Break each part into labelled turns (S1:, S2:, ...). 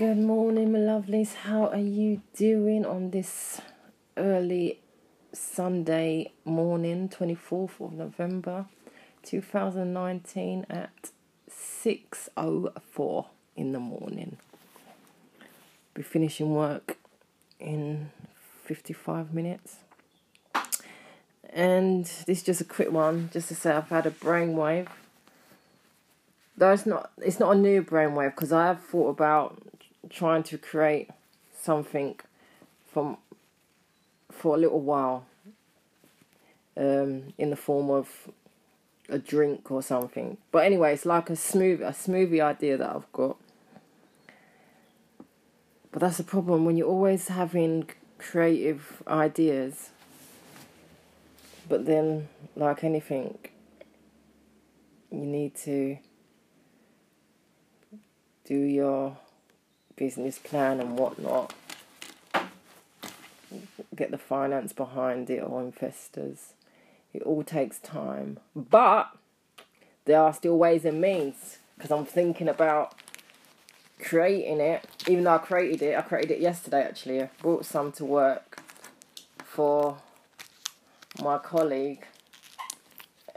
S1: Good morning, my lovelies. How are you doing on this early Sunday morning, 24th of November 2019 at 6.04 in the morning? Be finishing work in 55 minutes. And this is just a quick one, just to say I've had a brainwave. Though it's not, it's not a new brainwave because I have thought about trying to create something from for a little while um, in the form of a drink or something. But anyway, it's like a smooth a smoothie idea that I've got. But that's the problem when you're always having creative ideas. But then, like anything, you need to do your business plan and whatnot. Get the finance behind it or investors. It all takes time. But there are still ways and means because I'm thinking about creating it. Even though I created it, I created it yesterday actually. I brought some to work for my colleague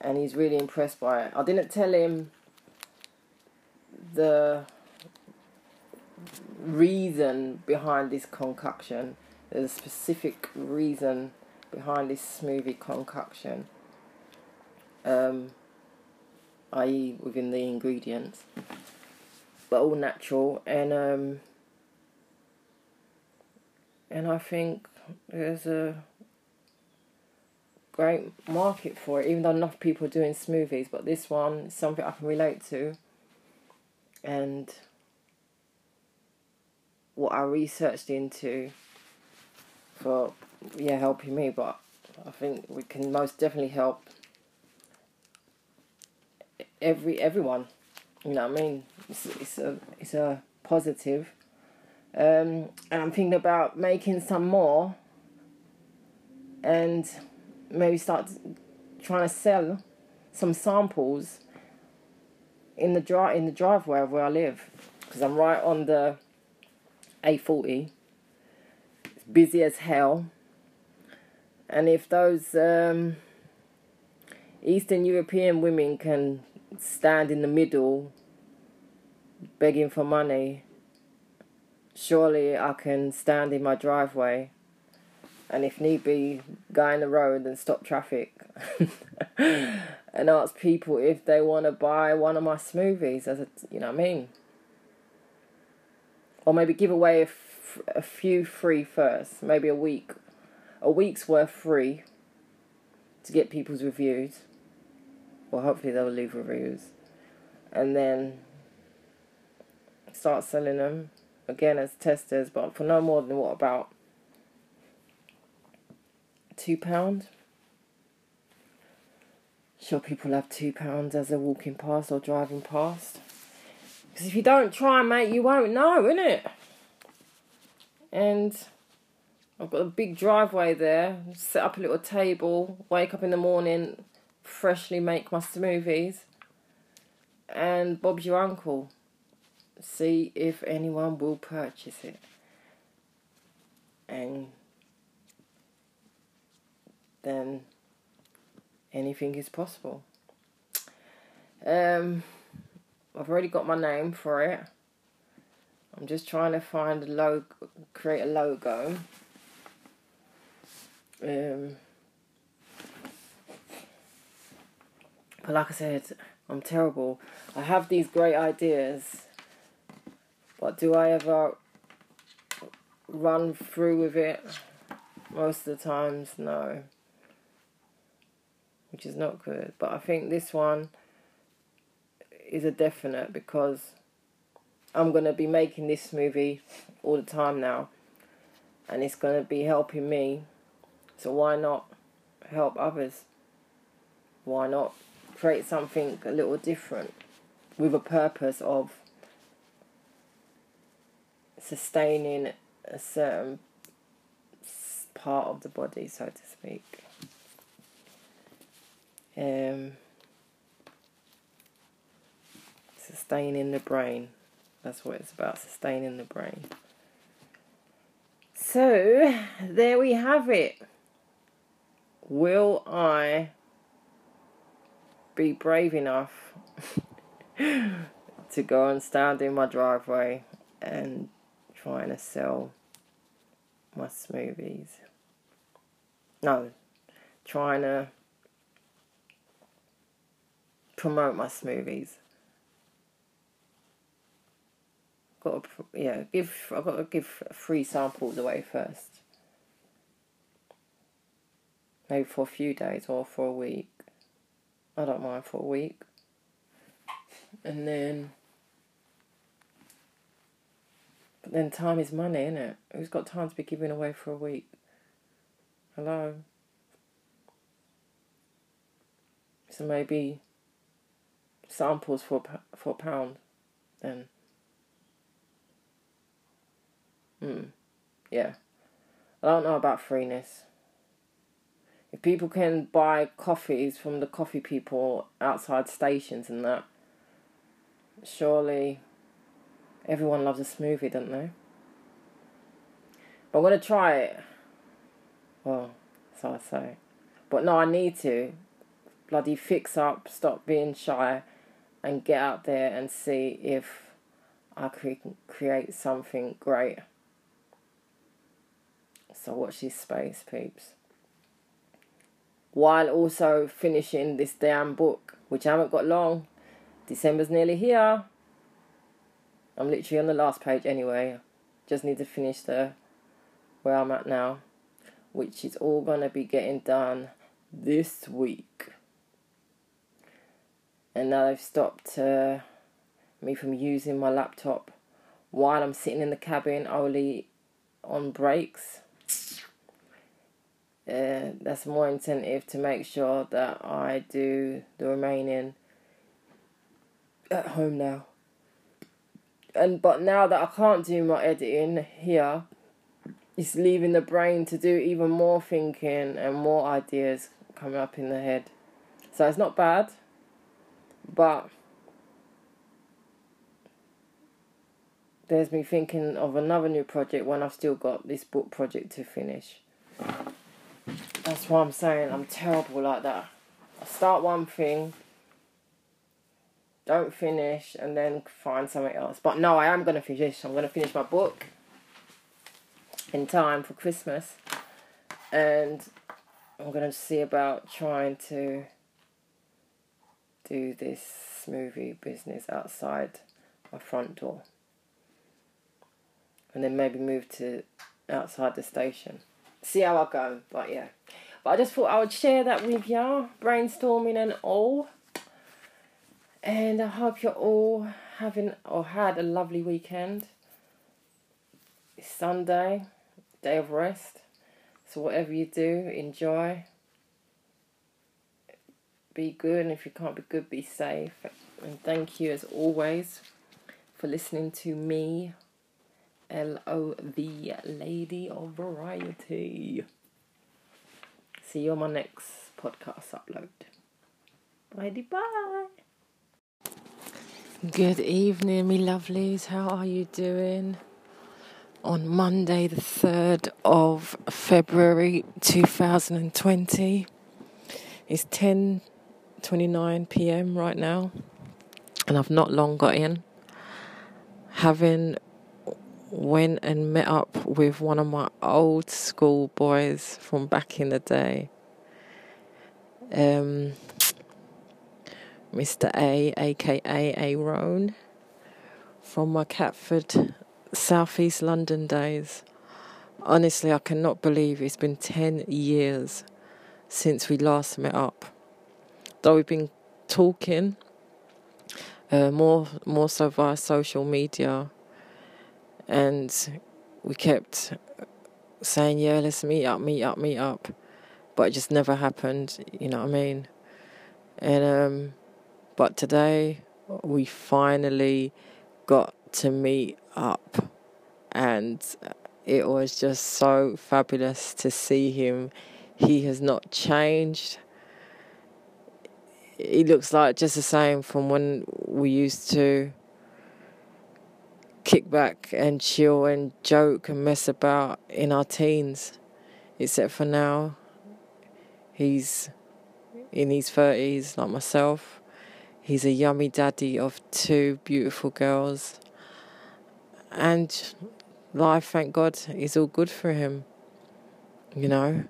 S1: and he's really impressed by it. I didn't tell him the reason behind this concoction. There's a specific reason behind this smoothie concoction, um, i.e., within the ingredients, but all natural and um, and I think there's a great market for it. Even though enough people are doing smoothies, but this one is something I can relate to, and what I researched into for yeah helping me, but I think we can most definitely help every everyone. You know what I mean? It's, it's a it's a positive. Um, and I'm thinking about making some more and maybe start trying to sell some samples in the dri- in the driveway of where I live because I'm right on the a40. It's busy as hell. And if those um, Eastern European women can stand in the middle begging for money, surely I can stand in my driveway and if need be, go in the road and stop traffic and ask people if they want to buy one of my smoothies as a, you know what I mean? Or maybe give away a, f- a few free first, maybe a week, a week's worth free to get people's reviews. Well, hopefully they'll leave reviews, and then start selling them again as testers, but for no more than what about two pound. Sure, people have two pounds as they're walking past or driving past. Because if you don't try, mate, you won't know, innit? And I've got a big driveway there. Set up a little table. Wake up in the morning, freshly make my smoothies. And Bob's your uncle. See if anyone will purchase it. And then anything is possible. Um, I've already got my name for it. I'm just trying to find a logo, create a logo. Um, but like I said, I'm terrible. I have these great ideas, but do I ever run through with it? Most of the times, no. Which is not good. But I think this one is a definite because I'm going to be making this movie all the time now and it's going to be helping me. So why not help others? Why not create something a little different with a purpose of sustaining a certain part of the body, so to speak. Um, staying in the brain. That's what it's about, sustaining the brain. So, there we have it. Will I be brave enough to go and stand in my driveway and trying to sell my smoothies? No, trying to promote my smoothies. Got to, yeah, give. I've got to give free samples away first. Maybe for a few days or for a week. I don't mind for a week. And then, but then time is money, isn't it? Who's got time to be giving away for a week? Hello. So maybe samples for for a pound, then. Hmm. Yeah. I don't know about freeness. If people can buy coffees from the coffee people outside stations and that, surely everyone loves a smoothie, don't they? But I'm gonna try it. Well, so I say. But no, I need to bloody fix up, stop being shy, and get out there and see if I can create something great. So watch this space, peeps. While also finishing this damn book, which I haven't got long. December's nearly here. I'm literally on the last page anyway. Just need to finish the where I'm at now, which is all gonna be getting done this week and now they've stopped uh, me from using my laptop while I'm sitting in the cabin only on breaks. Uh, that's more incentive to make sure that I do the remaining at home now. And but now that I can't do my editing here, it's leaving the brain to do even more thinking and more ideas coming up in the head. So it's not bad. But there's me thinking of another new project when I've still got this book project to finish. That's why I'm saying I'm terrible like that. I start one thing, don't finish, and then find something else. But no, I am going to finish. I'm going to finish my book in time for Christmas. And I'm going to see about trying to do this smoothie business outside my front door. And then maybe move to outside the station. See how I go, but yeah. But I just thought I would share that with y'all, brainstorming and all. And I hope you're all having or had a lovely weekend. It's Sunday, day of rest. So whatever you do, enjoy be good, and if you can't be good, be safe. And thank you, as always, for listening to me, L O V Lady of Variety. See you on my next podcast upload. Bye bye. Good evening, me lovelies. How are you doing? On Monday, the 3rd of February 2020. It's 10 29 p.m. right now, and I've not long got in. Having went and met up with one of my old school boys from back in the day. Um, Mr. A, aka A Roan, from my Catford, Southeast London days. Honestly, I cannot believe it's been 10 years since we last met up though we've been talking uh, more more so via social media, and we kept saying, "Yeah, let's meet up, meet up, meet up," but it just never happened. You know what I mean? And um, but today we finally got to meet up, and it was just so fabulous to see him. He has not changed he looks like just the same from when we used to kick back and chill and joke and mess about in our teens. Except for now, he's in his 30s, like myself. He's a yummy daddy of two beautiful girls. And life, thank God, is all good for him. You know?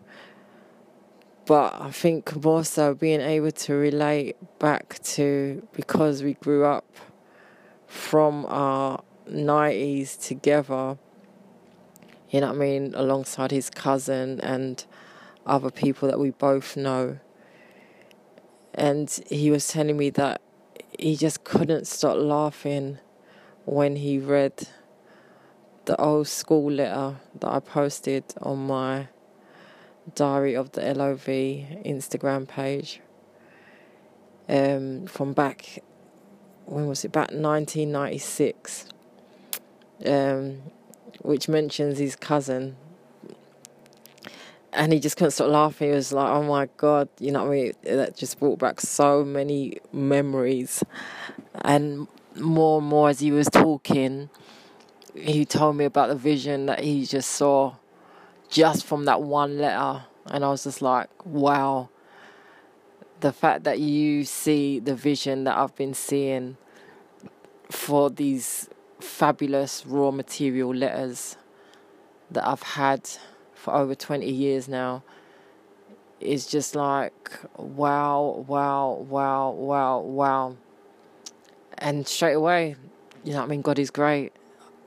S1: But I think more so being able to relate back to because we grew up from our 90s together, you know what I mean, alongside his cousin and other people that we both know. And he was telling me that he just couldn't stop laughing when he read the old school letter that I posted on my Diary of the LOV Instagram page um, from back, when was it, back 1996, um, which mentions his cousin. And he just couldn't stop laughing. He was like, oh my God, you know what I mean? That just brought back so many memories. And more and more as he was talking, he told me about the vision that he just saw just from that one letter. And I was just like, wow. The fact that you see the vision that I've been seeing for these fabulous raw material letters that I've had for over 20 years now is just like, wow, wow, wow, wow, wow. And straight away, you know what I mean? God is great.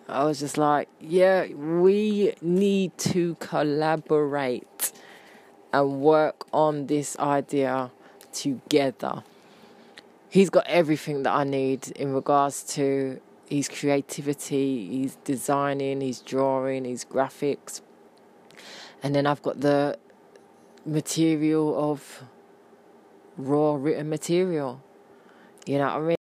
S1: I was just like, yeah, we need to collaborate and work on this idea together. He's got everything that I need in regards to his creativity, his designing, his drawing, his graphics. And then I've got the material of raw written material. You know what I mean?